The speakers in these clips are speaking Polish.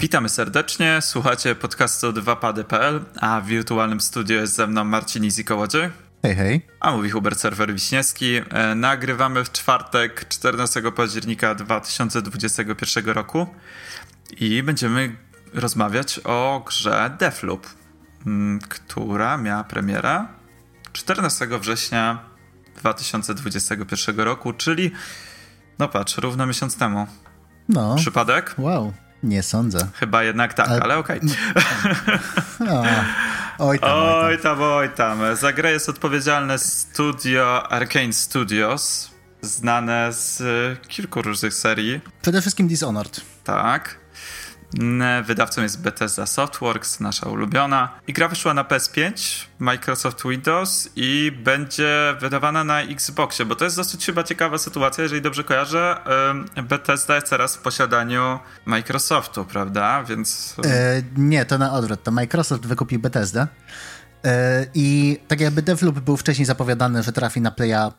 Witamy serdecznie, słuchacie podcastu 2pady.pl, a w wirtualnym studio jest ze mną Marcin Izikołodziej. Hej, hej. A mówi Hubert Serwer Wiśniewski. E, nagrywamy w czwartek 14 października 2021 roku i będziemy rozmawiać o grze Deathloop, mm, która miała premierę 14 września 2021 roku, czyli no patrz, równo miesiąc temu. No. Przypadek? Wow. Nie sądzę. Chyba jednak tak, ale, ale okej. Okay. oj tam, oj tam. Oj tam, Za grę jest odpowiedzialne studio Arkane Studios, znane z kilku różnych serii. Przede wszystkim Dishonored. Tak. Wydawcą jest Bethesda Softworks, nasza ulubiona. I gra wyszła na PS5, Microsoft Windows i będzie wydawana na Xboxie, bo to jest dosyć chyba ciekawa sytuacja, jeżeli dobrze kojarzę. Bethesda jest teraz w posiadaniu Microsoftu, prawda? Więc... E, nie, to na odwrót. To Microsoft wykupił Bethesdę. E, I tak jakby Deathloop był wcześniej zapowiadany, że trafi na Playa,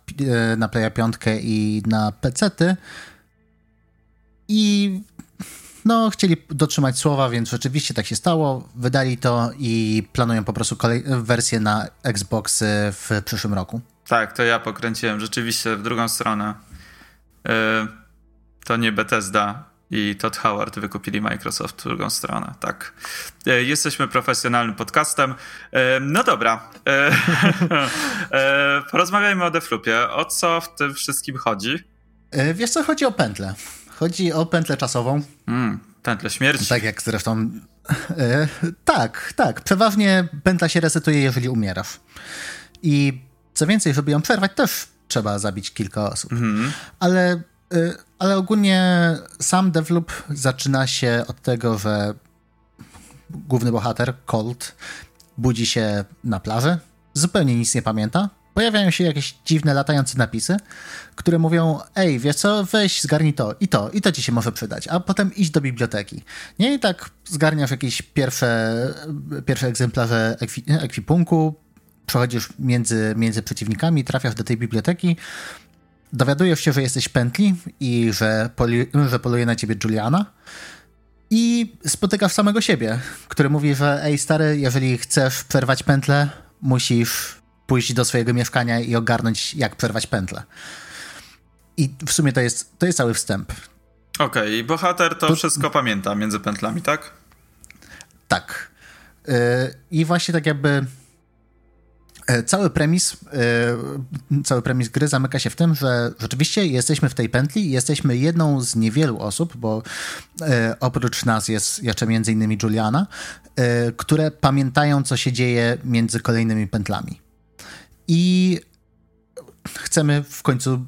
e, na Playa 5 i na PC-ty. I no, chcieli dotrzymać słowa, więc rzeczywiście tak się stało. Wydali to i planują po prostu kolej- wersję na Xbox w przyszłym roku. Tak, to ja pokręciłem rzeczywiście w drugą stronę. Yy, to nie Bethesda i Todd Howard wykupili Microsoft w drugą stronę, tak. Yy, jesteśmy profesjonalnym podcastem. Yy, no dobra. Porozmawiajmy o Deflupie. O co w tym wszystkim chodzi? Wiesz co, chodzi o pętlę. Chodzi o pętlę czasową. Mm, pętlę śmierci. Tak jak zresztą. E, tak, tak. Przeważnie pętla się resetuje, jeżeli umierasz. I co więcej, żeby ją przerwać, też trzeba zabić kilka osób. Mm. Ale, e, ale ogólnie sam develop zaczyna się od tego, że główny bohater, Colt, budzi się na plaży, zupełnie nic nie pamięta, pojawiają się jakieś dziwne, latające napisy, które mówią, ej, wiesz co, weź zgarnij to i to, i to ci się może przydać, a potem idź do biblioteki. Nie, i tak zgarniasz jakieś pierwsze, pierwsze egzemplarze ekwipunku, przechodzisz między, między przeciwnikami, trafiasz do tej biblioteki, dowiadujesz się, że jesteś pętli i że, poli, że poluje na ciebie Juliana i spotykasz samego siebie, który mówi, że ej stary, jeżeli chcesz przerwać pętlę, musisz pójść do swojego mieszkania i ogarnąć, jak przerwać pętlę. I w sumie to jest, to jest cały wstęp. Okej, okay, bohater to, to, wszystko pamięta między pętlami, tak? Tak. Yy, I właśnie tak jakby yy, cały premis, yy, cały premis gry zamyka się w tym, że rzeczywiście jesteśmy w tej pętli i jesteśmy jedną z niewielu osób, bo oprócz nas jest jeszcze między innymi Juliana, które pamiętają, co się dzieje między kolejnymi pętlami i chcemy w końcu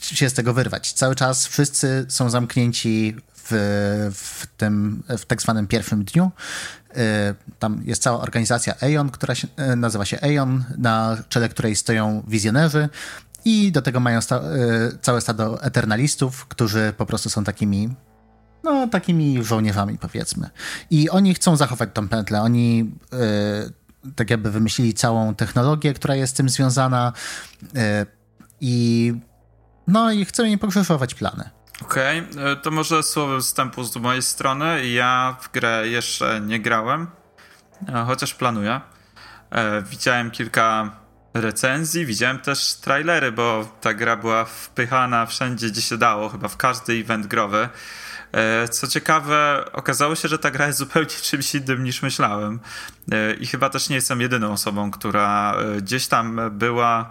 się z tego wyrwać. Cały czas wszyscy są zamknięci w, w tym, w tak zwanym pierwszym dniu. E, tam jest cała organizacja Aeon, która się, e, nazywa się Aeon, na czele której stoją wizjonerzy i do tego mają sta e, całe stado eternalistów, którzy po prostu są takimi no, takimi żołnierzami, powiedzmy. I oni chcą zachować tą pętlę. Oni tak jakby wymyślili całą technologię, która jest z tym związana e, i no i chcemy im pokrzyżować plany. Okej, okay. E, to może słowo wstępu z mojej strony. Ja w grę jeszcze nie grałem, e, chociaż planuję. Widziałem kilka recenzji, widziałem też trailery, bo ta gra była wpychana wszędzie, gdzie się dało, chyba w każdy event growy. E, co ciekawe, okazało się, że ta gra jest zupełnie czymś innym niż myślałem. E, I chyba też nie jestem jedyną osobą, która e, gdzieś tam była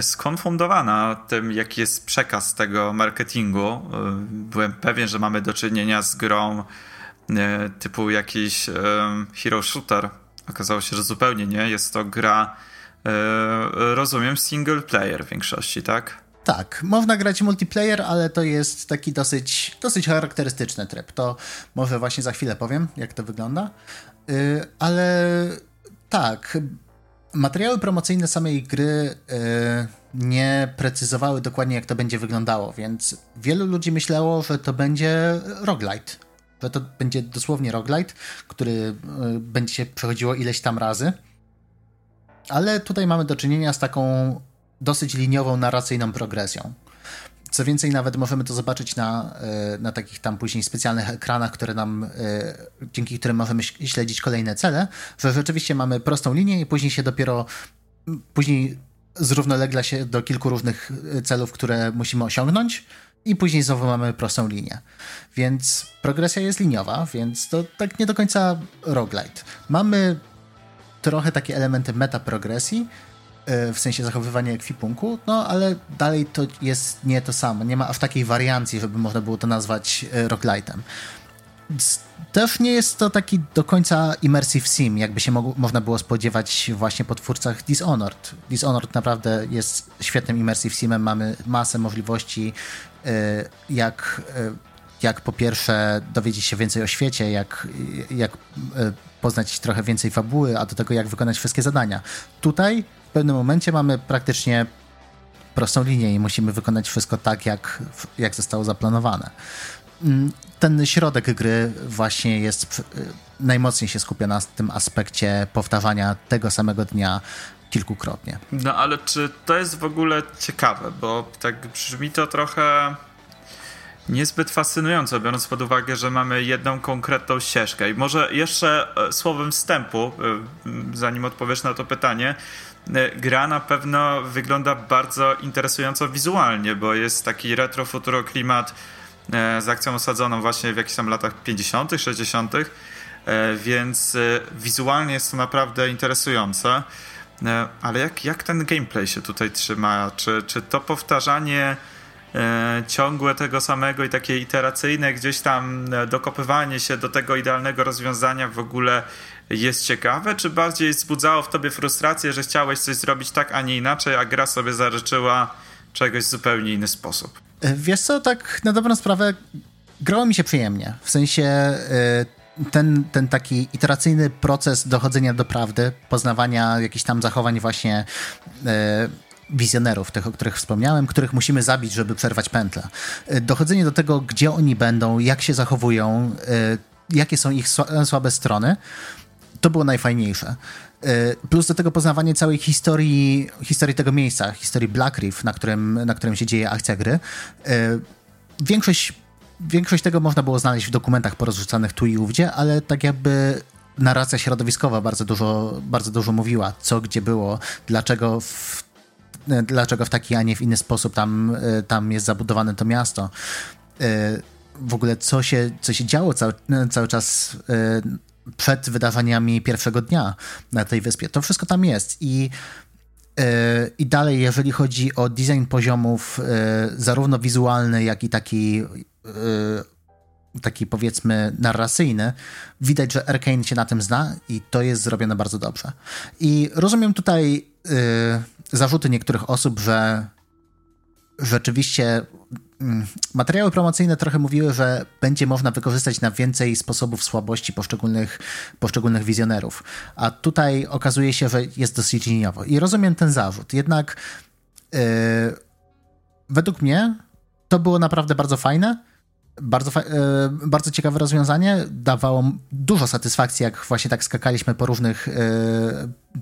skonfundowana tym, jaki jest przekaz tego marketingu. Byłem pewien, że mamy do czynienia z grą typu jakiś hero shooter. Okazało się, że zupełnie nie. Jest to gra, rozumiem, single player w większości, tak? Tak, można grać multiplayer, ale to jest taki dosyć, dosyć charakterystyczny tryb. To może właśnie za chwilę powiem, jak to wygląda. Yy, ale tak, materiały promocyjne samej gry yy, nie precyzowały dokładnie, jak to będzie wyglądało, więc wielu ludzi myślało, że to będzie roguelite. Że to będzie dosłownie roguelite, który yy, będzie się przechodziło ileś tam razy. Ale tutaj mamy do czynienia z taką dosyć liniową, narracyjną progresją. Co więcej, nawet możemy to zobaczyć na, e, na takich tam później specjalnych ekranach, które nam, e, dzięki którym możemy śledzić kolejne cele, że rzeczywiście mamy prostą linię i później się dopiero, później zrównolegla się do kilku różnych celów, które musimy osiągnąć i później znowu mamy prostą linię. Więc progresja jest liniowa, więc to tak nie do końca roguelite. Mamy trochę takie elementy metaprogresji, e, w sensie zachowywania ekwipunku, no ale dalej to jest nie to samo. Nie ma aż takiej wariancji, żeby można było to nazwać e, roguelite'em. Też nie jest to taki do końca immersive sim, jakby się mo można było spodziewać właśnie po twórcach Dishonored. Dishonored naprawdę jest świetnym immersive simem, mamy masę możliwości, e, jak, jak po pierwsze dowiedzieć się więcej o świecie, jak, jak poznać trochę więcej fabuły, a do tego jak wykonać wszystkie zadania. Tutaj pewnym momencie mamy praktycznie prostą linię i musimy wykonać wszystko tak, jak, jak zostało zaplanowane. Mm, ten środek gry właśnie jest najmocniej się skupia na tym aspekcie powtarzania tego samego dnia kilkukrotnie. No ale czy to jest w ogóle ciekawe, bo tak brzmi to trochę niezbyt fascynująco, biorąc pod uwagę, że mamy jedną konkretną ścieżkę. I może jeszcze e, słowem wstępu, e, zanim odpowiesz na to pytanie, e, gra na pewno wygląda bardzo interesująco wizualnie, bo jest taki retro-futuro klimat z akcją osadzoną właśnie w jakichś tam latach 50., 60., więc wizualnie jest to naprawdę interesujące. Ale jak, jak ten gameplay się tutaj trzyma? Czy, czy to powtarzanie E, ciągłe tego samego i takie iteracyjne gdzieś tam e, dokopywanie się do tego idealnego rozwiązania w ogóle jest ciekawe, czy bardziej wzbudzało w tobie frustrację, że chciałeś coś zrobić tak, a nie inaczej, a gra sobie zaryczyła czegoś w zupełnie inny sposób? E, wiesz co, tak na dobrą sprawę grało mi się przyjemnie. W sensie ten, ten taki iteracyjny proces dochodzenia do prawdy, poznawania jakichś tam zachowań właśnie wizjonerów, tych, o których wspomniałem, których musimy zabić, żeby przerwać pętlę. E, dochodzenie do tego, gdzie oni będą, jak się zachowują, e, jakie są ich słabe strony, to było najfajniejsze. E, plus do tego poznawanie całej historii, historii tego miejsca, historii Black Reef, na którym, na którym się dzieje akcja gry. Większość, większość tego można było znaleźć w dokumentach porozrzucanych tu i ówdzie, ale tak jakby narracja środowiskowa bardzo dużo, bardzo dużo mówiła, co gdzie było, dlaczego w E, dlaczego w taki, a nie w inny sposób tam, tam jest zabudowane to miasto. W ogóle co się, co się działo cały, cały czas przed wydarzeniami pierwszego dnia na tej wyspie. To wszystko tam jest i i dalej, jeżeli chodzi o design poziomów, zarówno wizualny, jak i taki, taki powiedzmy narracyjny, widać, że Arkane się na tym zna i to jest zrobione bardzo dobrze. I rozumiem tutaj zarzuty niektórych osób, że rzeczywiście mm, materiały promocyjne trochę mówiły, że będzie można wykorzystać na więcej sposobów słabości poszczególnych, poszczególnych wizjonerów. A tutaj okazuje się, że jest dosyć liniowo. I rozumiem ten zarzut. Jednak yy, według mnie to było naprawdę bardzo fajne bardzo, e, bardzo ciekawe rozwiązanie. Dawało dużo satysfakcji, jak właśnie tak skakaliśmy po różnych, e,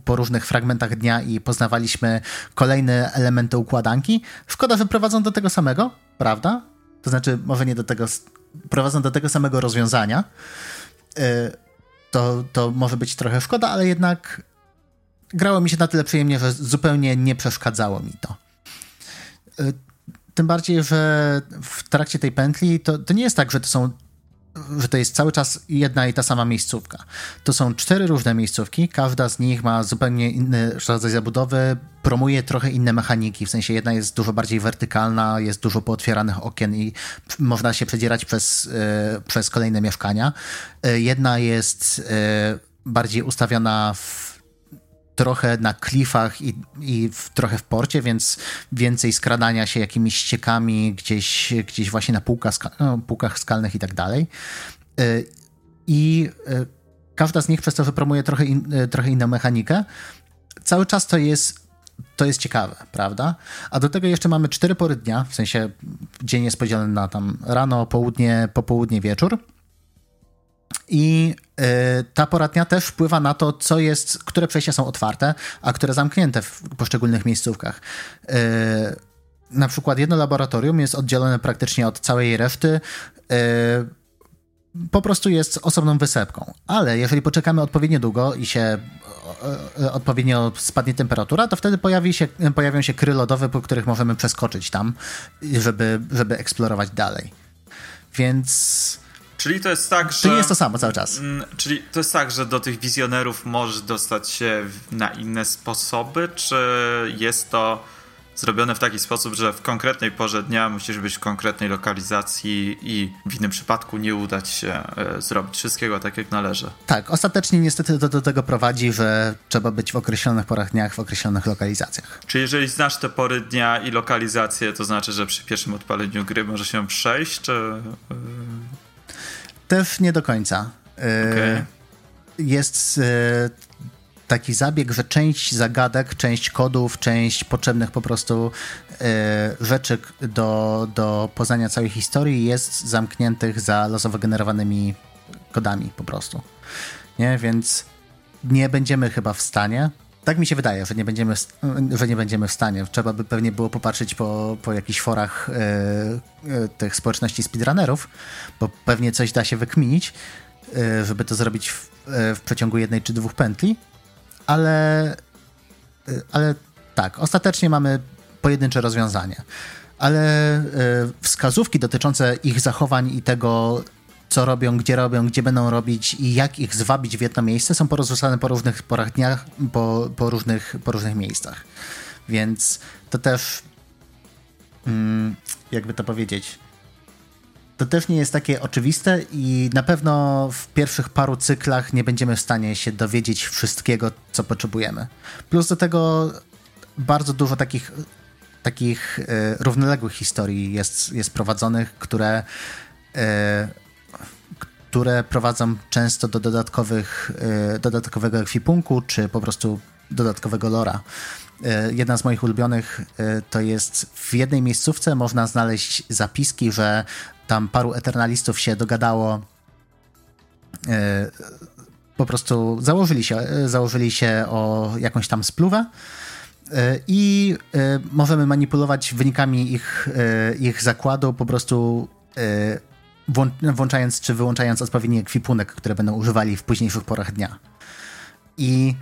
po różnych fragmentach dnia i poznawaliśmy kolejne elementy układanki. Szkoda, że prowadzą do tego samego, prawda? To znaczy, może nie do tego, prowadzą do tego samego rozwiązania. E, to, to może być trochę szkoda, ale jednak grało mi się na tyle przyjemnie, że zupełnie nie przeszkadzało mi to. Tym bardziej, że w trakcie tej pętli to, to nie jest tak, że to są że to jest cały czas jedna i ta sama miejscówka. To są cztery różne miejscówki, każda z nich ma zupełnie inny rodzaj zabudowy, promuje trochę inne mechaniki, w sensie jedna jest dużo bardziej wertykalna, jest dużo pootwieranych okien i można się przedzierać przez, e, przez kolejne mieszkania. E, jedna jest e, bardziej ustawiona w trochę na klifach i, i w, trochę w porcie, więc więcej skradania się jakimiś ściekami gdzieś, gdzieś właśnie na półka, no, półkach skalnych i tak dalej. Y, I y, każda z nich przez to wypromuje trochę, in, y, trochę inną mechanikę. Cały czas to jest to jest ciekawe, prawda? A do tego jeszcze mamy cztery pory dnia, w sensie dzień jest podzielony na tam rano, południe, popołudnie, wieczór. I y, ta pora dnia też wpływa na to, co jest, które przejścia są otwarte, a które zamknięte w poszczególnych miejscówkach. Y, na przykład jedno laboratorium jest oddzielone praktycznie od całej reszty. Yy, po prostu jest osobną wysepką. Ale jeżeli poczekamy odpowiednio długo i się odpowiednio spadnie temperatura, to wtedy pojawi się, pojawią się kry lodowe, po których możemy przeskoczyć tam, żeby, żeby eksplorować dalej. Więc Czyli to jest tak, że. To nie jest to samo cały czas. Mm, czyli to jest tak, że do tych wizjonerów możesz dostać się na inne sposoby, czy jest to zrobione w taki sposób, że w konkretnej porze dnia musisz być w konkretnej lokalizacji i w innym przypadku nie udać się e, zrobić wszystkiego tak, jak należy. Tak, ostatecznie niestety to do tego prowadzi, że trzeba być w określonych porach dnia, w określonych lokalizacjach. Czy jeżeli znasz te pory dnia i lokalizację, to znaczy, że przy pierwszym odpaleniu gry może się przejść, czy... Nie do końca. E, okay. Jest e, taki zabieg, że część zagadek, część kodów, część potrzebnych po prostu e, rzeczy do, do poznania całej historii jest zamkniętych za losowo generowanymi kodami po prostu. Nie, więc nie będziemy chyba w stanie. Tak mi się wydaje, że nie będziemy, że nie będziemy w stanie. Trzeba by pewnie było popatrzeć po, po jakichś forach e, e, tych społeczności speedrunnerów, bo pewnie coś da się wykminić, e, żeby to zrobić w, w przeciągu jednej czy dwóch pętli ale, y, ale tak, ostatecznie mamy pojedyncze rozwiązanie. Ale y, wskazówki dotyczące ich zachowań i tego, robią, gdzie robią, gdzie będą robić i jak ich zwabić w jedno miejsce, są porozrzucane po różnych porach dniach, po, po, różnych, po różnych miejscach. Więc to też, mm, jakby to powiedzieć, to też nie jest takie oczywiste i na pewno w pierwszych paru cyklach nie będziemy w stanie się dowiedzieć wszystkiego, co potrzebujemy. Plus do tego bardzo dużo takich, takich e, równoległych historii jest, jest prowadzonych, które, e, które prowadzą często do dodatkowych, e, dodatkowego ekwipunku, czy po prostu dodatkowego lora. E, jedna z moich ulubionych e, to jest w jednej miejscówce można znaleźć zapiski, że tam paru eternalistów się dogadało po prostu założyli się, założyli się o jakąś tam spluwę i możemy manipulować wynikami ich, ich zakładu po prostu włączając czy wyłączając odpowiedni ekwipunek, które będą używali w późniejszych porach dnia. I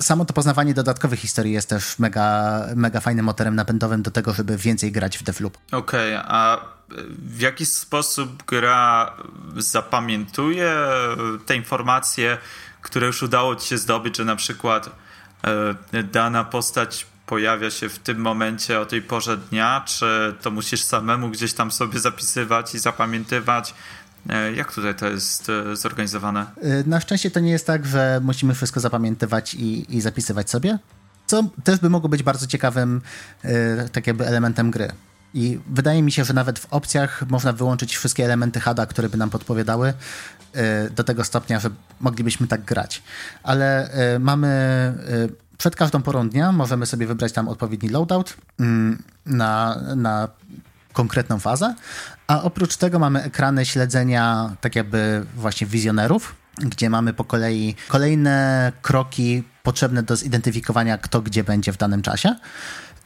samo to poznawanie dodatkowych historii jest też mega, mega fajnym motorem napędowym do tego, żeby więcej grać w Deathloop. Okej, okay, a w jaki sposób gra zapamiętuje te informacje, które już udało ci się zdobyć, że na przykład e, dana postać pojawia się w tym momencie o tej porze dnia, czy to musisz samemu gdzieś tam sobie zapisywać i zapamiętywać? E, jak tutaj to jest e, zorganizowane? E, na szczęście to nie jest tak, że musimy wszystko zapamiętywać i, i zapisywać sobie, co też by mogło być bardzo ciekawym tak jakby elementem gry. I wydaje mi się, że nawet w opcjach można wyłączyć wszystkie elementy HADA, które by nam podpowiadały do tego stopnia, że moglibyśmy tak grać. Ale mamy przed każdą porą dnia możemy sobie wybrać tam odpowiedni loadout mm, na, na konkretną fazę, a oprócz tego mamy ekrany śledzenia tak jakby właśnie wizjonerów, gdzie mamy po kolei kolejne kroki potrzebne do zidentyfikowania, kto gdzie będzie w danym czasie.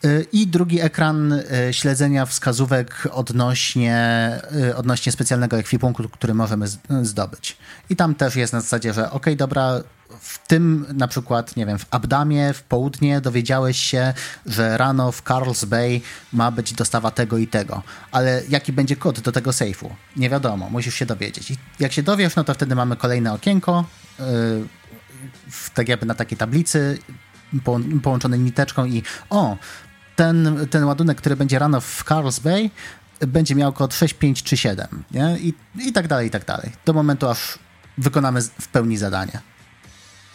Y, I drugi ekran y, śledzenia wskazówek odnośnie, y, odnośnie specjalnego ekwipunku, który możemy zdobyć. I tam też jest na zasadzie, że ok, dobra, w tym na przykład, nie wiem, w Abdamie w południe dowiedziałeś się, że rano w Carl's Bay ma być dostawa tego i tego, ale jaki będzie kod do tego sejfu? Nie wiadomo, musisz się dowiedzieć. I jak się dowiesz, no to wtedy mamy kolejne okienko, yy, tak jakby na takiej tablicy, po, połączone niteczką i o, ten, ten ładunek, który będzie rano w Carl's Bay, będzie miał kod 6537, nie? I, I tak dalej, i tak dalej. Do momentu, aż wykonamy w pełni zadanie.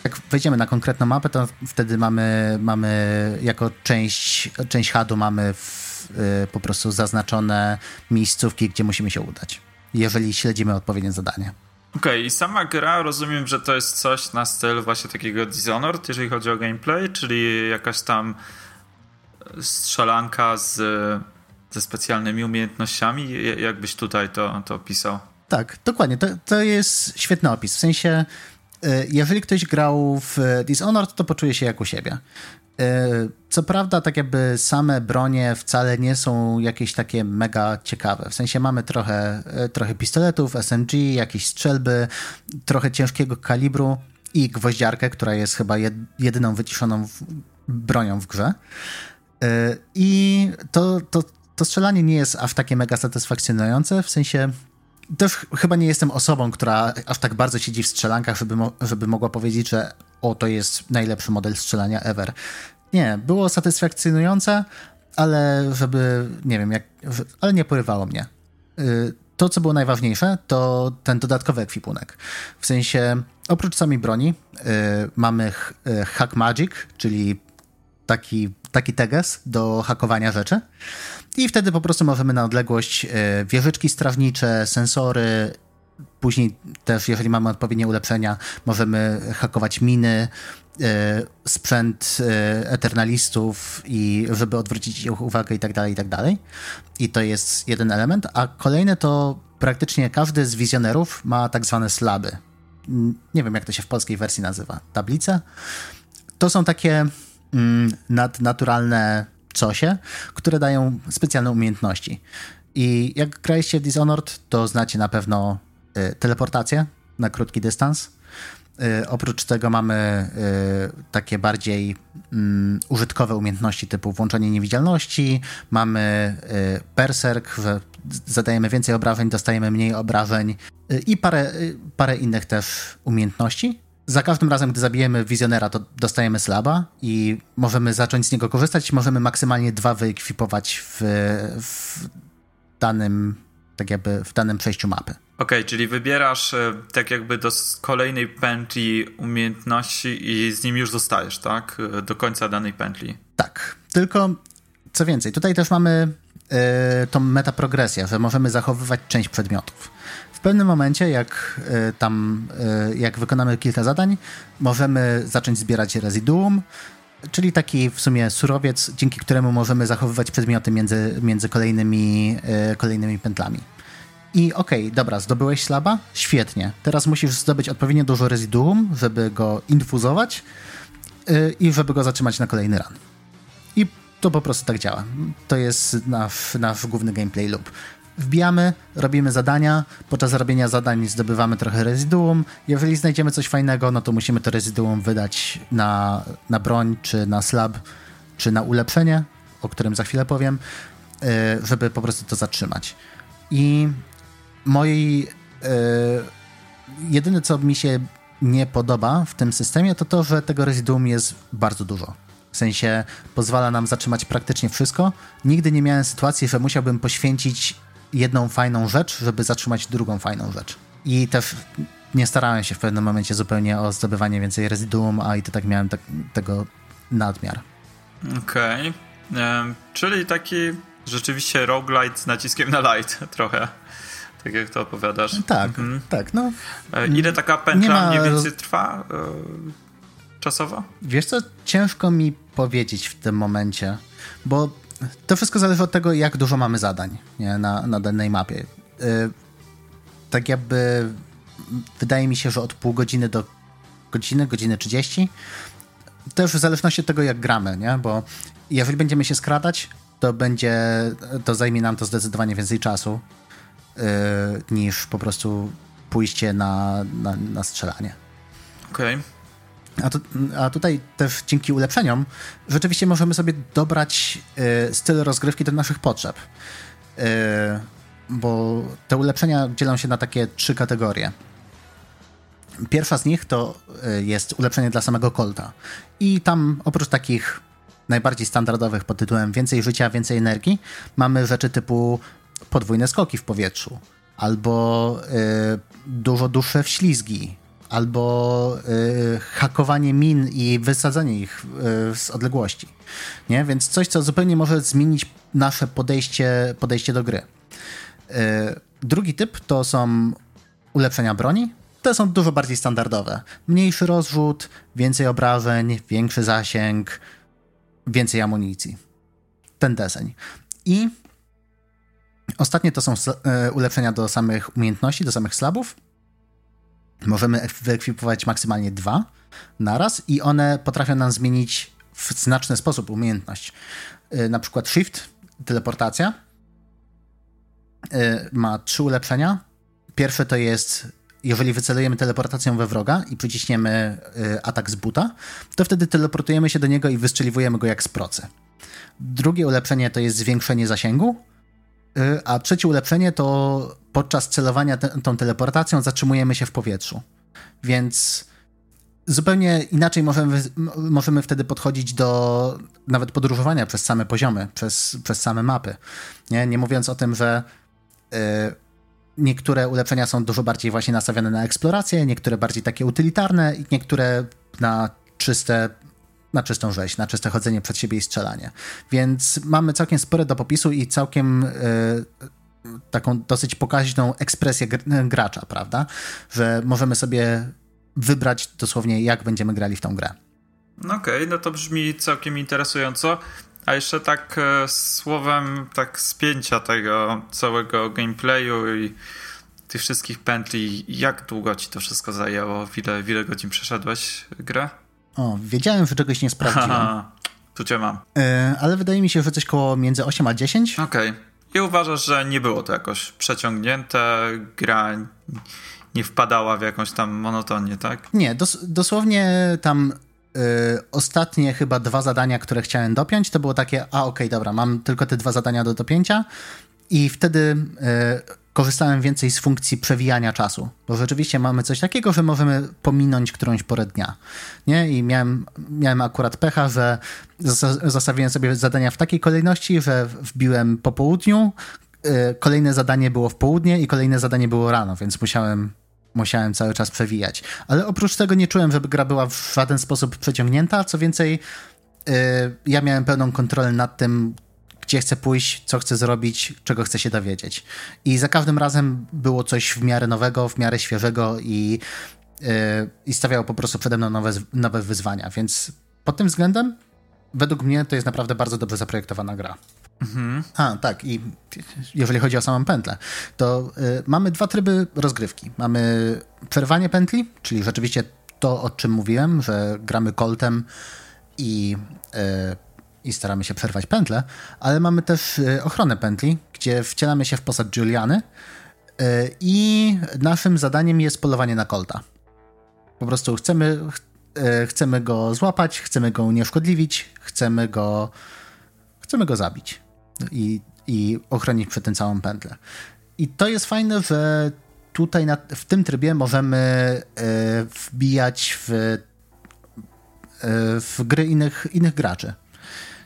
Jak wejdziemy na konkretną mapę, to wtedy mamy, mamy jako część, część HUD-u mamy w, y, po prostu zaznaczone miejscówki, gdzie musimy się udać, jeżeli śledzimy odpowiednie zadanie. Okej, okay, i sama gra rozumiem, że to jest coś na styl właśnie takiego Dishonored, jeżeli chodzi o gameplay, czyli jakaś tam strzelanka z, ze specjalnymi umiejętnościami. Jakbyś tutaj to, to opisał? Tak, dokładnie. To, to jest świetny opis. W sensie jeżeli ktoś grał w Dishonored, to poczuje się jak u siebie. E, co prawda, tak jakby same bronie wcale nie są jakieś takie mega ciekawe. W sensie mamy trochę, e, trochę pistoletów, SMG, jakieś strzelby, trochę ciężkiego kalibru i gwoździarkę, która jest chyba jedyną wyciszoną bronią w grze. E, I to, to, to strzelanie nie jest aż takie mega satysfakcjonujące, w sensie też chyba nie jestem osobą, która aż tak bardzo siedzi w strzelankach, żeby, mo żeby mogła powiedzieć, że o, to jest najlepszy model strzelania ever. Nie, było satysfakcjonujące, ale żeby, nie wiem, jak, ale nie porywało mnie. Y, to, co było najważniejsze, to ten dodatkowy ekwipunek. W sensie, oprócz samej broni, y, mamy y, Hack Magic, czyli taki, taki teges do hakowania rzeczy. I wtedy po prostu możemy na odległość wieżyczki strażnicze, sensory, później też, jeżeli mamy odpowiednie ulepszenia, możemy hakować miny, E, sprzęt e, eternalistów i żeby odwrócić ich uwagę i tak dalej, i tak dalej. I to jest jeden element, a kolejny to praktycznie każdy z wizjonerów ma tak zwane slaby. Nie wiem, jak to się w polskiej wersji nazywa. Tablice? To są takie nadnaturalne cosie, które dają specjalne umiejętności. I jak graliście w Dishonored, to znacie na pewno y, teleportację na krótki dystans, Y, oprócz tego mamy y, takie bardziej mm, użytkowe umiejętności typu włączenie niewidzialności, mamy berserk, zadajemy więcej obrażeń, dostajemy mniej obrażeń i parę, parę innych też umiejętności. Za każdym razem, gdy zabijemy wizjonera, to dostajemy slaba i możemy zacząć z niego korzystać. Możemy maksymalnie dwa wyekwipować w, w danym, tak jakby w danym przejściu mapy. Okej, okay, czyli wybierasz e, tak jakby do kolejnej pętli umiejętności i z nim już zostajesz, tak? E, do końca danej pętli. Tak, tylko co więcej, tutaj też mamy y, tą metaprogresję, że możemy zachowywać część przedmiotów. Pewnym momencie, jak y, tam, y, jak wykonamy kilka zadań, możemy zacząć zbierać rezyduum, czyli taki w sumie surowiec, dzięki któremu możemy zachowywać przedmioty między, między kolejnymi, kolejnymi pętlami. I okej, okay, dobra, zdobyłeś slaba? Świetnie. Teraz musisz zdobyć odpowiednio dużo rezyduum, żeby go infuzować i żeby go zatrzymać na kolejny run. I to po prostu tak działa. To jest nasz, nasz główny gameplay loop. Wbijamy, robimy zadania, podczas robienia zadań zdobywamy trochę rezyduum. Jeżeli znajdziemy coś fajnego, no to musimy to rezyduum wydać na, na broń, czy na slab, czy na ulepszenie, o którym za chwilę powiem, yy, żeby po prostu to zatrzymać. I mojej. Yy, jedyne, co mi się nie podoba w tym systemie, to to, że tego rezyduum jest bardzo dużo. W sensie pozwala nam zatrzymać praktycznie wszystko. Nigdy nie miałem sytuacji, że musiałbym poświęcić jedną fajną rzecz, żeby zatrzymać drugą fajną rzecz. I też nie starałem się w pewnym momencie zupełnie o zdobywanie więcej rezyduum, a i to tak miałem tak, tego nadmiar. Okej. Okay. czyli taki rzeczywiście roguelite z naciskiem na light trochę tak jak to opowiadasz. Tak, mhm. tak. No, e, Ile taka pętla ma... mniej więcej trwa e, czasowo? Wiesz co, ciężko mi powiedzieć w tym momencie, bo to wszystko zależy od tego, jak dużo mamy zadań nie, na, na danej mapie. E, tak jakby wydaje mi się, że od pół godziny do godziny, godziny 30. Też w zależności od tego, jak gramy, nie? bo jeżeli będziemy się skradać, to będzie, to zajmie nam to zdecydowanie więcej czasu, Y, niż po prostu pójście na, na, na strzelanie. Okej. Okay. A, tu, a tutaj też dzięki ulepszeniom rzeczywiście możemy sobie dobrać y, styl rozgrywki do naszych potrzeb. Y, bo te ulepszenia dzielą się na takie trzy kategorie. Pierwsza z nich to y, jest ulepszenie dla samego Colta. I tam oprócz takich najbardziej standardowych pod tytułem więcej życia, więcej energii, mamy rzeczy typu podwójne skoki w powietrzu, albo dużo dłuższe wślizgi, albo y, hakowanie min i wysadzanie ich y, z odległości. Nie? Więc coś, co zupełnie może zmienić nasze podejście, podejście do gry. Drugi typ to są ulepszenia broni. Te są dużo bardziej standardowe. Mniejszy rozrzut, więcej obrażeń, większy zasięg, więcej amunicji. Ten deseń. I Ostatnie to są e, ulepszenia do samych umiejętności, do samych slabów. Możemy wyekwipować maksymalnie dwa naraz i one potrafią nam zmienić w znaczny sposób umiejętność. Y, na przykład Shift, teleportacja, y, ma trzy ulepszenia. Pierwsze to jest, jeżeli wycelujemy teleportacją we wroga i przyciśniemy y, atak z buta, to wtedy teleportujemy się do niego i wystrzeliwujemy go jak z procy. Drugie ulepszenie to jest zwiększenie zasięgu, a trzecie ulepszenie to podczas celowania te, tą teleportacją zatrzymujemy się w powietrzu. Więc zupełnie inaczej możemy, możemy wtedy podchodzić do nawet podróżowania przez same poziomy, przez, przez same mapy. Nie, nie mówiąc o tym, że y, niektóre ulepszenia są dużo bardziej właśnie nastawione na eksplorację, niektóre bardziej takie utylitarne i niektóre na czyste na czystą rzeź, na czyste chodzenie przed siebie i strzelanie. Więc mamy całkiem spore do popisu i całkiem y, taką dosyć pokaźną ekspresję gracza, prawda? Że możemy sobie wybrać dosłownie, jak będziemy grali w tą grę. No okej, okay, no to brzmi całkiem interesująco. A jeszcze tak e, słowem tak spięcia tego całego gameplayu i tych wszystkich pętli, jak długo ci to wszystko zajęło? Ile, ile godzin przeszedłeś grę? O, wiedziałem, że czegoś nie sprawdziłem. Aha, tu cię mam. E, ale wydaje mi się, że coś koło między 8 a 10. Okej. Okay. I uważasz, że nie było to jakoś przeciągnięte, gra nie wpadała w jakąś tam monotonię, tak? Nie, dos dosłownie tam y, ostatnie chyba dwa zadania, które chciałem dopiąć, to było takie, a okej, okay, dobra, mam tylko te dwa zadania do dopięcia i wtedy y, korzystałem więcej z funkcji przewijania czasu, bo rzeczywiście mamy coś takiego, że możemy pominąć którąś porę dnia, nie? I miałem, miałem akurat pecha, że zostawiłem sobie zadania w takiej kolejności, że wbiłem po południu, y, kolejne zadanie było w południe i kolejne zadanie było rano, więc musiałem musiałem cały czas przewijać. Ale oprócz tego nie czułem, żeby gra była w żaden sposób przeciągnięta. Co więcej, yy, ja miałem pełną kontrolę nad tym, gdzie chcę pójść, co chcę zrobić, czego chcę się dowiedzieć. I za każdym razem było coś w miarę nowego, w miarę świeżego i, yy, i stawiało po prostu przede mną nowe, nowe wyzwania. Więc pod tym względem, według mnie, to jest naprawdę bardzo dobrze zaprojektowana gra. Mhm. A, tak, i jeżeli chodzi o samą pętlę, to y, mamy dwa tryby rozgrywki. Mamy przerwanie pętli, czyli rzeczywiście to, o czym mówiłem, że gramy koltem i, y, i staramy się przerwać pętlę, ale mamy też y, ochronę pętli, gdzie wcielamy się w postać Juliany y, i naszym zadaniem jest polowanie na kolta. Po prostu chcemy, ch y, chcemy go złapać, chcemy go unieszkodliwić, chcemy go, chcemy go zabić i, i ochronić przed tym całą pętlę. I to jest fajne, że tutaj na, w tym trybie możemy e, wbijać w, e, w gry innych, innych graczy.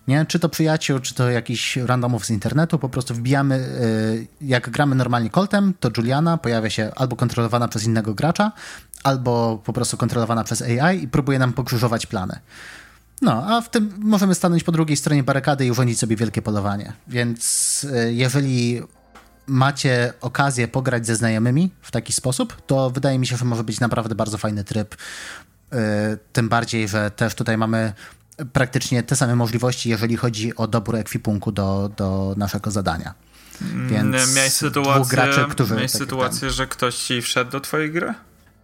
Nie? Czy to przyjaciół, czy to jakiś randomów z internetu, po prostu wbijamy, e, jak gramy normalnie koltem, to Juliana pojawia się albo kontrolowana przez innego gracza, albo po prostu kontrolowana przez AI i próbuje nam pokrzyżować plany. No, a w tym możemy stanąć po drugiej stronie barykady i urządzić sobie wielkie polowanie. Więc e, jeżeli macie okazję pograć ze znajomymi w taki sposób, to wydaje mi się, że może być naprawdę bardzo fajny tryb. E, tym bardziej, że też tutaj mamy praktycznie te same możliwości, jeżeli chodzi o dobór ekwipunku do, do naszego zadania. Mm, Więc miałeś sytuację, graczy, którzy, miałeś sytuację że ktoś ci wszedł do twojej gry?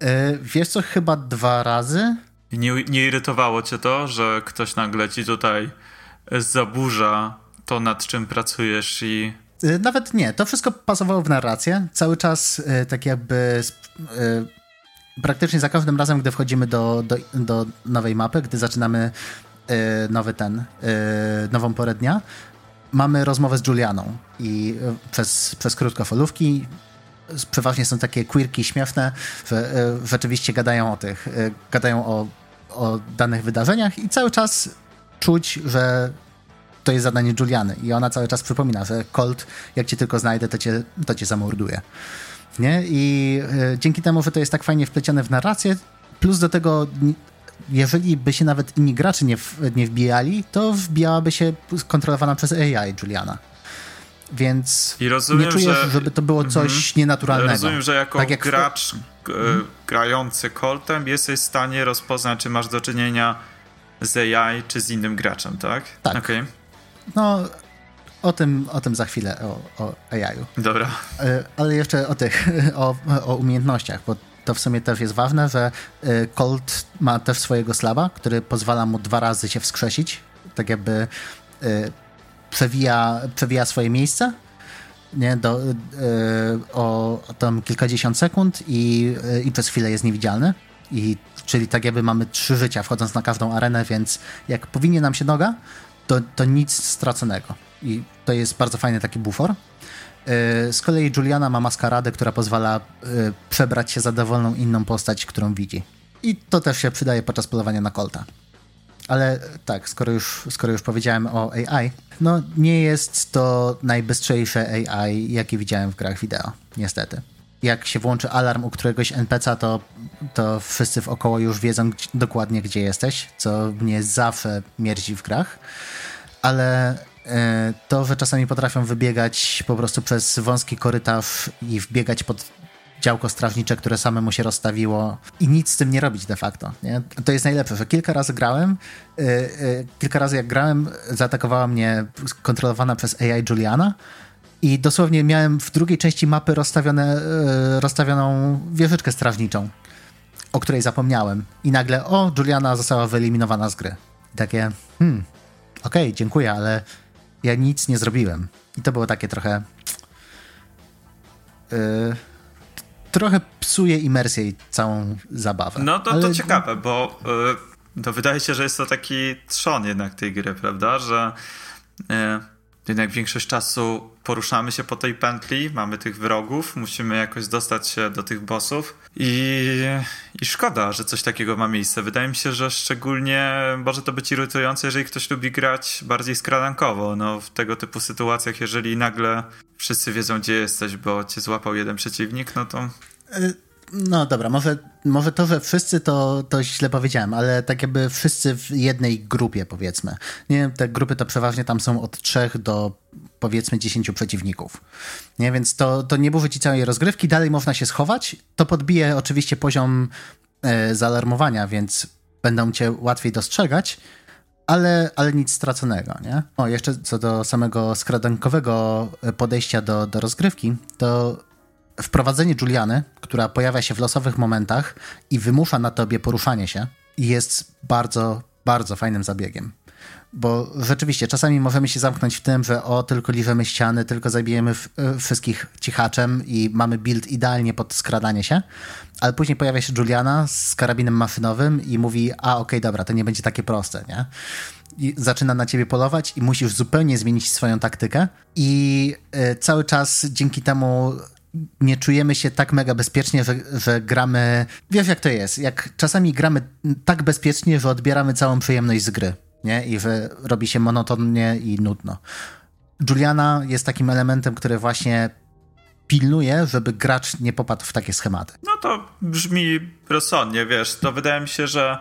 Yy, wiesz co, chyba dwa razy. Nie, nie irytowało cię to, że ktoś nagle ci tutaj zaburza to, nad czym pracujesz i... Y, nawet nie. To wszystko pasowało w narrację. Cały czas y, tak jakby praktycznie za każdym razem, gdy wchodzimy do, do, do nowej mapy, gdy zaczynamy nowy ten, nową porę dnia, mamy rozmowę z Julianą i przez, przez krótkofalówki przeważnie są takie queerki śmieszne, że rzeczywiście gadają o tych, gadają o o danych wydarzeniach i cały czas czuć, że to jest zadanie Juliany i ona cały czas przypomina, że Colt, jak cię tylko znajdę, to cię, to cię zamorduje. Nie? I dzięki temu, że to jest tak fajnie wplecione w narrację, plus do tego, jeżeli by się nawet inni gracze nie, w, nie wbijali, to wbijałaby się kontrolowana przez AI Juliana. Więc rozumiem, nie czuję, że, żeby to było coś mm, nienaturalnego. Rozumiem, że jako tak jak gracz w... mm. grający Coltem jesteś w stanie rozpoznać, czy masz do czynienia z AI, czy z innym graczem, tak? Tak. Okay. No, o tym, o tym za chwilę, o, o AI-u. Dobra. E, ale jeszcze o tych, o, o umiejętnościach, bo to w sumie też jest ważne, że y, Colt ma też swojego slaba, który pozwala mu dwa razy się wskrzesić, tak jakby y, przewija, przewija swoje miejsce nie, do, o tam kilkadziesiąt sekund i, i przez chwilę jest niewidzialny. I, czyli tak jakby mamy trzy życia wchodząc na każdą arenę, więc jak powinie nam się noga, to, to nic straconego. I to jest bardzo fajny taki bufor. E, z kolei Juliana ma maskaradę, która pozwala e, przebrać się za dowolną inną postać, którą widzi. I to też się przydaje podczas polowania na Colta. Ale tak, skoro już, skoro już powiedziałem o AI, no nie jest to najbystrzejsze AI, jakie widziałem w grach wideo, niestety. Jak się włączy alarm u któregoś NPC'a, to, to wszyscy wokoło już wiedzą dokładnie, gdzie jesteś, co mnie zawsze mierzi w grach. Ale E, to, że czasami potrafią wybiegać po prostu przez wąski korytarz i wbiegać pod działko strażnicze, które samemu się rozstawiło i nic z tym nie robić de facto. Nie? To jest najlepsze, że kilka razy grałem, yy, yy, kilka razy jak grałem, zaatakowała mnie kontrolowana przez AI Juliana i dosłownie miałem w drugiej części mapy rozstawione, yy, rozstawioną wieżyczkę strażniczą, o której zapomniałem. I nagle, o, Juliana została wyeliminowana z gry. I takie, hmm, okej, okay, dziękuję, ale ja nic nie zrobiłem. I to było takie trochę. Yy, trochę psuje imersję i całą zabawę. No to, ale... to ciekawe, bo yy, to wydaje się, że jest to taki trzon jednak tej gry, prawda? Że yy, jednak większość czasu poruszamy się po tej pętli, mamy tych wrogów, musimy jakoś dostać się do tych bossów i, i szkoda, że coś takiego ma miejsce. Wydaje mi się, że szczególnie może to być irytujące, jeżeli ktoś lubi grać bardziej skradankowo. No, w tego typu sytuacjach, jeżeli nagle wszyscy wiedzą, gdzie jesteś, bo cię złapał jeden przeciwnik, no to... Y, no dobra, może, może to, że wszyscy to, to źle powiedziałem, ale tak jakby wszyscy w jednej grupie powiedzmy. Nie, te grupy to przeważnie tam są od trzech do powiedzmy 10 przeciwników. Nie, więc to, to nie burzy ci całej rozgrywki, dalej można się schować. To podbije oczywiście poziom e, zaalarmowania, więc będą cię łatwiej dostrzegać, ale, ale nic straconego, nie? O, jeszcze co do samego skradankowego podejścia do, do rozgrywki, to wprowadzenie Juliany, która pojawia się w losowych momentach i wymusza na tobie poruszanie się, jest bardzo, bardzo fajnym zabiegiem. Bo rzeczywiście, czasami możemy się zamknąć w tym, że o, tylko liżemy ściany, tylko zabijemy e, wszystkich cichaczem i mamy build idealnie pod skradanie się, ale później pojawia się Juliana z karabinem maszynowym i mówi, a okej, okay, dobra, to nie będzie takie proste, nie? I zaczyna na ciebie polować i musisz zupełnie zmienić swoją taktykę i y, cały czas dzięki temu nie czujemy się tak mega bezpiecznie, że, że gramy. Wiesz, jak to jest? Jak czasami gramy tak bezpiecznie, że odbieramy całą przyjemność z gry, nie? I że robi się monotonnie i nudno. Juliana jest takim elementem, który właśnie pilnuje, żeby gracz nie popadł w takie schematy. No to brzmi rozsądnie, wiesz. To wydaje mi się, że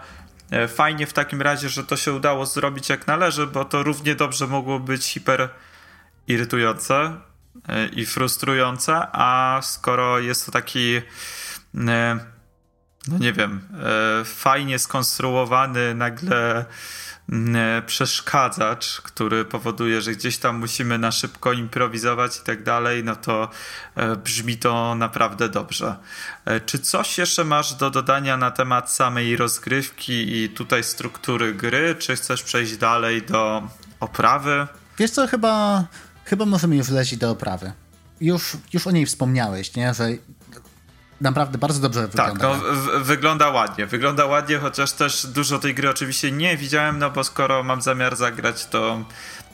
e, fajnie w takim razie, że to się udało zrobić jak należy, bo to równie dobrze mogło być hiper irytujące i frustrujące, a skoro jest to taki e, no nie wiem, e, fajnie skonstruowany nagle przeszkadzacz, który powoduje, że gdzieś tam musimy na szybko improwizować i tak dalej, no to brzmi to naprawdę dobrze. Czy coś jeszcze masz do dodania na temat samej rozgrywki i tutaj struktury gry? Czy chcesz przejść dalej do oprawy? Wiesz co, chyba chyba możemy już lecieć do oprawy. Już, już o niej wspomniałeś, nie? że naprawdę bardzo dobrze wygląda. Tak, no, wygląda ładnie. Wygląda ładnie, chociaż też dużo tej gry oczywiście nie widziałem, no bo skoro mam zamiar zagrać, to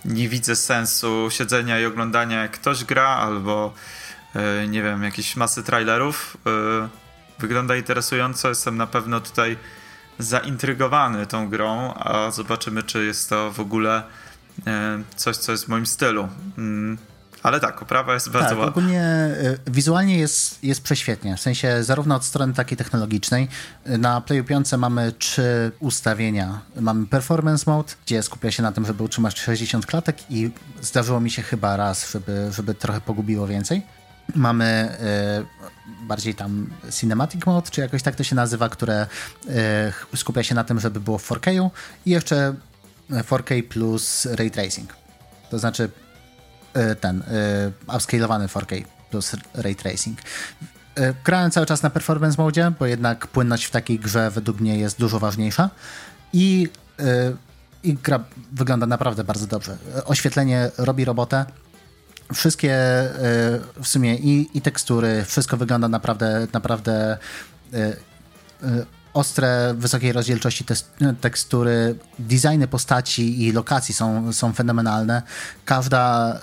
nie widzę sensu siedzenia i oglądania jak ktoś gra, albo yy, nie wiem, jakieś masy trailerów. Yy, wygląda interesująco, jestem na pewno tutaj zaintrygowany tą grą, a zobaczymy, czy jest to w ogóle coś, co jest w moim stylu. Mm, ale tak, oprawa jest bardzo tak, ładna. ogólnie e, wizualnie jest, jest prześwietnie. W sensie zarówno od strony takiej technologicznej. E, na Playu 5 mamy trzy ustawienia. Mamy performance mode, gdzie skupia się na tym, żeby utrzymać 60 klatek i zdarzyło mi się chyba raz, żeby, żeby trochę pogubiło więcej. Mamy y, bardziej tam cinematic mode, czy jakoś tak to się nazywa, które y, skupia się na tym, żeby było w 4K i jeszcze 4K plus ray tracing. To znaczy e, ten e, upscalowany 4K plus ray tracing. grałem cały czas na performance mode, bo jednak płynność w takiej grze według mnie jest dużo ważniejsza i, i gra wygląda naprawdę bardzo dobrze. Oświetlenie robi robotę, wszystkie w sumie i, i tekstury, wszystko wygląda naprawdę, naprawdę ostre, wysokiej rozdzielczości tekstury, designy postaci i lokacji są, są fenomenalne. Każda,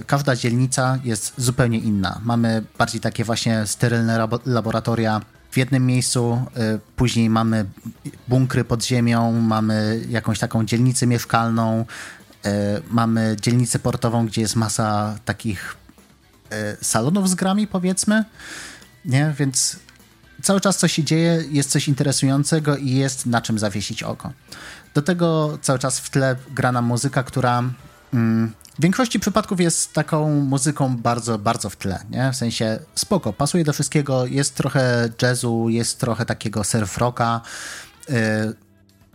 y, każda dzielnica jest zupełnie inna. Mamy bardziej takie właśnie sterylne laboratoria w jednym miejscu, y, później mamy bunkry pod ziemią, mamy jakąś taką dzielnicę mieszkalną, y, mamy dzielnicę portową, gdzie jest masa takich salonów z grami, powiedzmy. Nie? Więc cały czas coś się dzieje, jest coś interesującego i jest na czym zawiesić oko. Do tego cały czas w tle gra nam muzyka, która mm, w większości przypadków jest taką muzyką bardzo, bardzo w tle, nie? W sensie spoko, pasuje do wszystkiego, jest trochę jazzu, jest trochę takiego surf rocka, yy,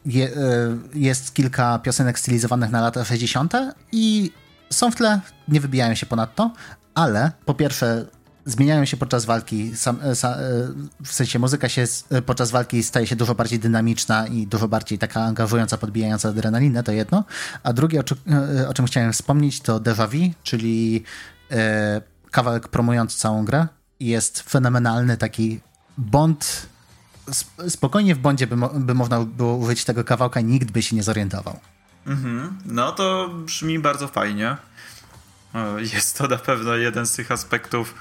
je, yy, jest kilka piosenek stylizowanych na lata 60. i są w tle, nie wybijają się ponadto, ale po pierwsze zmieniają się podczas walki. Sam, e, e, w sensie muzyka się e, podczas walki staje się dużo bardziej dynamiczna i dużo bardziej taka angażująca, podbijająca adrenalinę, to jedno. A drugie, o, czym, o czym chciałem wspomnieć, to Deja Vu, czyli e, kawałek promujący całą grę. Jest fenomenalny taki Bond. Spokojnie w Bondzie by, mo by można było użyć tego kawałka nikt by się nie zorientował. Mhm. No to brzmi bardzo fajnie. Jest to na pewno jeden z tych aspektów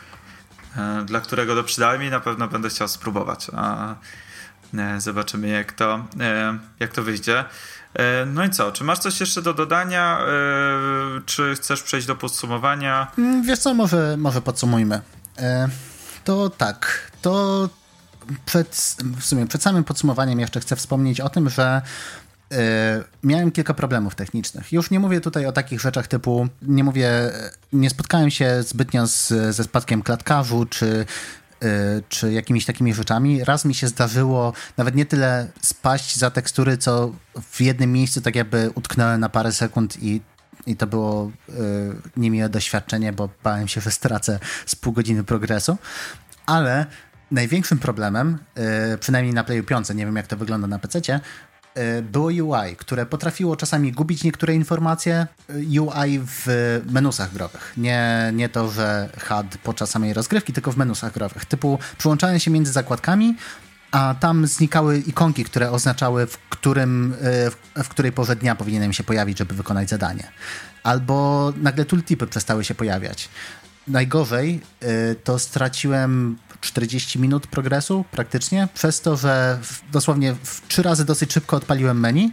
dla którego to przynajmniej na pewno będę chciał spróbować. A e, zobaczymy, jak to, e, jak to wyjdzie. No i co? Czy masz coś jeszcze do dodania? Czy chcesz przejść do podsumowania? Mm, wiesz co, może, może podsumujmy. To tak, to przed, w sumie przed samym podsumowaniem jeszcze chcę wspomnieć o tym, że E, miałem kilka problemów technicznych. Już nie mówię tutaj o takich rzeczach typu, nie mówię, nie spotkałem się zbytnio z, ze spadkiem klatkarzu, czy e, czy jakimiś takimi rzeczami. Raz mi się zdarzyło nawet nie tyle spaść za tekstury, co w jednym miejscu tak jakby utknąłem na parę sekund i, i to było y, niemiłe doświadczenie, bo bałem się, że stracę z pół godziny progresu. Ale największym problemem, przynajmniej na Playu 5, nie wiem jak to wygląda na PC, E, było UI, które potrafiło czasami gubić niektóre informacje. E, UI w menusach growych. Nie, nie to, że HUD podczas samej rozgrywki, tylko w menusach growych. Typu przyłączałem się między zakładkami, a tam znikały ikonki, które oznaczały, w, którym, e, w której porze dnia powinienem się pojawić, żeby wykonać zadanie. Albo nagle tooltipy przestały się pojawiać. Najgorzej to straciłem 40 minut progresu praktycznie, przez to, że dosłownie trzy razy dosyć szybko odpaliłem menu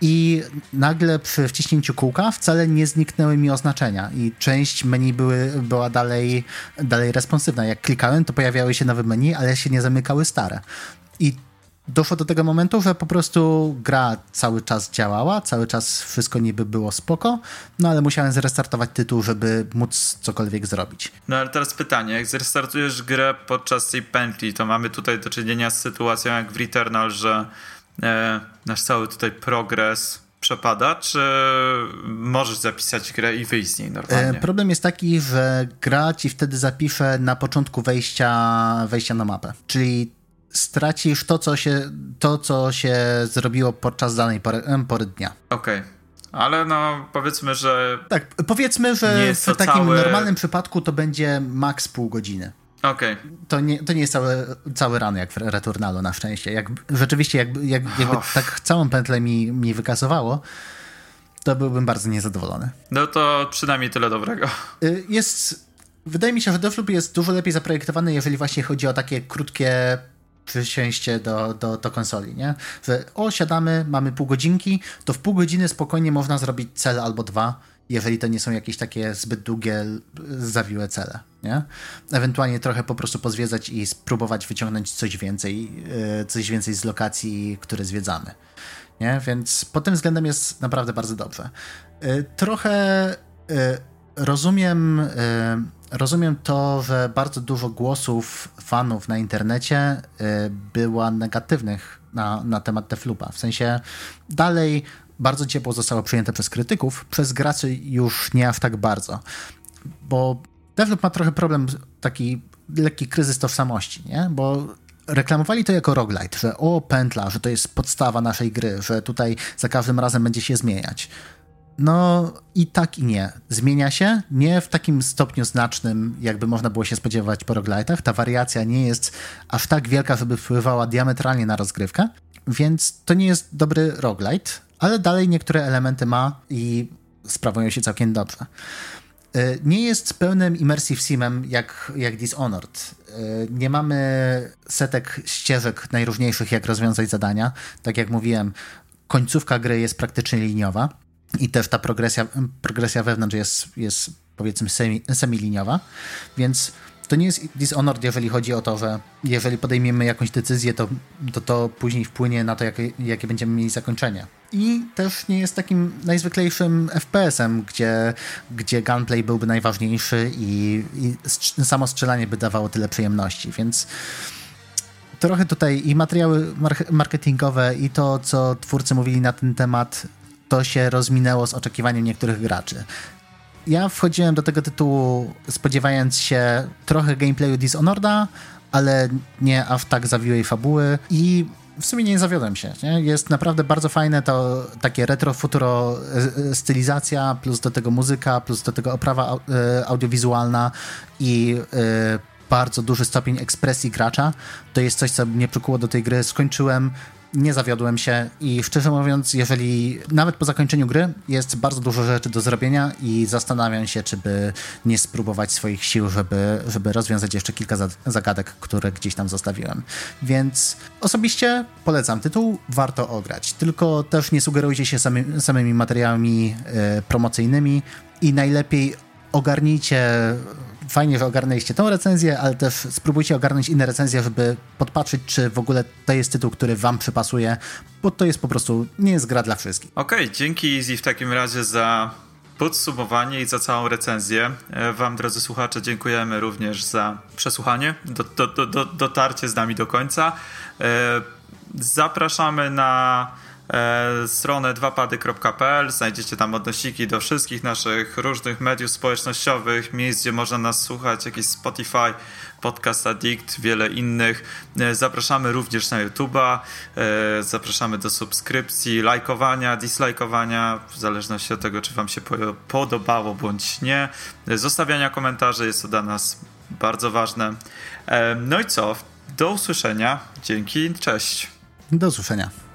i nagle przy wciśnięciu kółka wcale nie zniknęły mi oznaczenia i część menu były, była dalej, dalej responsywna. Jak klikałem, to pojawiały się nowe menu, ale się nie zamykały stare. I doszło do tego momentu, że po prostu gra cały czas działała, cały czas wszystko niby było spoko, no ale musiałem zrestartować tytuł, żeby móc cokolwiek zrobić. No ale teraz pytanie, jak zrestartujesz grę podczas tej pętli, to mamy tutaj do czynienia z sytuacją jak w Returnal, że e, nasz cały tutaj progres przepada, czy możesz zapisać grę i wyjść z niej normalnie? E, problem jest taki, że gra ci wtedy zapisze na początku wejścia, wejścia na mapę. Czyli stracisz to, co się, to, co się zrobiło podczas danej pory, pory dnia. Okej. Okay. Ale no, powiedzmy, że. Tak, powiedzmy, że w takim całe... normalnym przypadku to będzie maks pół godziny. Okej. Okay. To, nie, to nie jest cały, cały ran jak w Returnalu na szczęście. Jak, rzeczywiście, jak, jak, jakby tak całą pętlę mi, mi wykasowało, to byłbym bardzo niezadowolony. No to przynajmniej tyle dobrego. Y, jest. Wydaje mi się, że Deathloop jest dużo lepiej zaprojektowany, jeżeli właśnie chodzi o takie krótkie przysięście do, do, do konsoli, nie? Że o, siadamy, mamy pół godzinki, to w pół godziny spokojnie można zrobić cel albo dwa, jeżeli to nie są jakieś takie zbyt długie, zawiłe cele, nie? Ewentualnie trochę po prostu pozwiedzać i spróbować wyciągnąć coś więcej, e, coś więcej z lokacji, które zwiedzamy, nie? Więc pod tym względem jest naprawdę bardzo dobrze. E, trochę e, rozumiem rozumiem to, że bardzo dużo głosów fanów na internecie y, była negatywnych na, na temat Deflupa. W sensie dalej bardzo ciepło zostało przyjęte przez krytyków, przez graczy już nie aż tak bardzo. Bo Defloop ma trochę problem taki lekki kryzys tożsamości, nie? Bo reklamowali to jako roguelite, że o, pętla, że to jest podstawa naszej gry, że tutaj za każdym razem będzie się zmieniać. No i tak i nie. Zmienia się, nie w takim stopniu znacznym, jakby można było się spodziewać po roguelite'ach. Ta wariacja nie jest aż tak wielka, żeby wpływała diametralnie na rozgrywkę, więc to nie jest dobry roguelite, ale dalej niektóre elementy ma i sprawują się całkiem dobrze. E, nie jest pełnym immersive simem jak, jak Dishonored. E, nie mamy setek ścieżek najróżniejszych, jak rozwiązać zadania. Tak jak mówiłem, końcówka gry jest praktycznie liniowa i też ta progresja, progresja wewnątrz jest, jest powiedzmy semi, semiliniowa, więc to nie jest Dishonored, jeżeli chodzi o to, że jeżeli podejmiemy jakąś decyzję, to to, to później wpłynie na to, jakie, jakie będziemy mieli zakończenie. I też nie jest takim najzwyklejszym FPS-em, gdzie, gdzie gunplay byłby najważniejszy i, i samo strzelanie by dawało tyle przyjemności, więc trochę tutaj i materiały marketingowe, i to, co twórcy mówili na ten temat, to się rozminęło z oczekiwaniem niektórych graczy. Ja wchodziłem do tego tytułu spodziewając się trochę gameplayu Dishonored'a, ale nie aż tak zawiłej fabuły i w sumie nie zawiodłem się. Nie? Jest naprawdę bardzo fajne to takie retro-futuro e, stylizacja, plus do tego muzyka, plus do tego oprawa e, audiowizualna i e, bardzo duży stopień ekspresji gracza. To jest coś, co mnie przykuło do tej gry. Skończyłem nie zawiodłem się i szczerze mówiąc, jeżeli nawet po zakończeniu gry jest bardzo dużo rzeczy do zrobienia i zastanawiam się, czy by nie spróbować swoich sił, żeby, żeby rozwiązać jeszcze kilka zagadek, które gdzieś tam zostawiłem. Więc osobiście polecam tytuł, warto ograć. Tylko też nie sugerujcie się samy, samymi materiałami y, promocyjnymi i najlepiej ogarnijcie fajnie, że ogarnęliście tą recenzję, ale też spróbujcie ogarnąć inne recenzje, żeby podpatrzeć, czy w ogóle to jest tytuł, który wam przypasuje, bo to jest po prostu, nie jest gra dla wszystkich. Okej, okay, dzięki Easy w takim razie za podsumowanie i za całą recenzję. E, wam, drodzy słuchacze, dziękujemy również za przesłuchanie, do, do, do, do dotarcie z nami do końca. E, zapraszamy na stronę dwapady.pl. Znajdziecie tam odnośniki do wszystkich naszych różnych mediów społecznościowych, miejsc, gdzie można nas słuchać, jakieś Spotify, Podcast Addict, wiele innych. E, zapraszamy również na YouTube'a, e, zapraszamy do subskrypcji, lajkowania, dislajkowania, w zależności od tego, czy Wam się podobało bądź nie. E, zostawiania komentarzy jest to dla nas bardzo ważne. E, no i co? Do usłyszenia. Dzięki. Cześć. Do usłyszenia.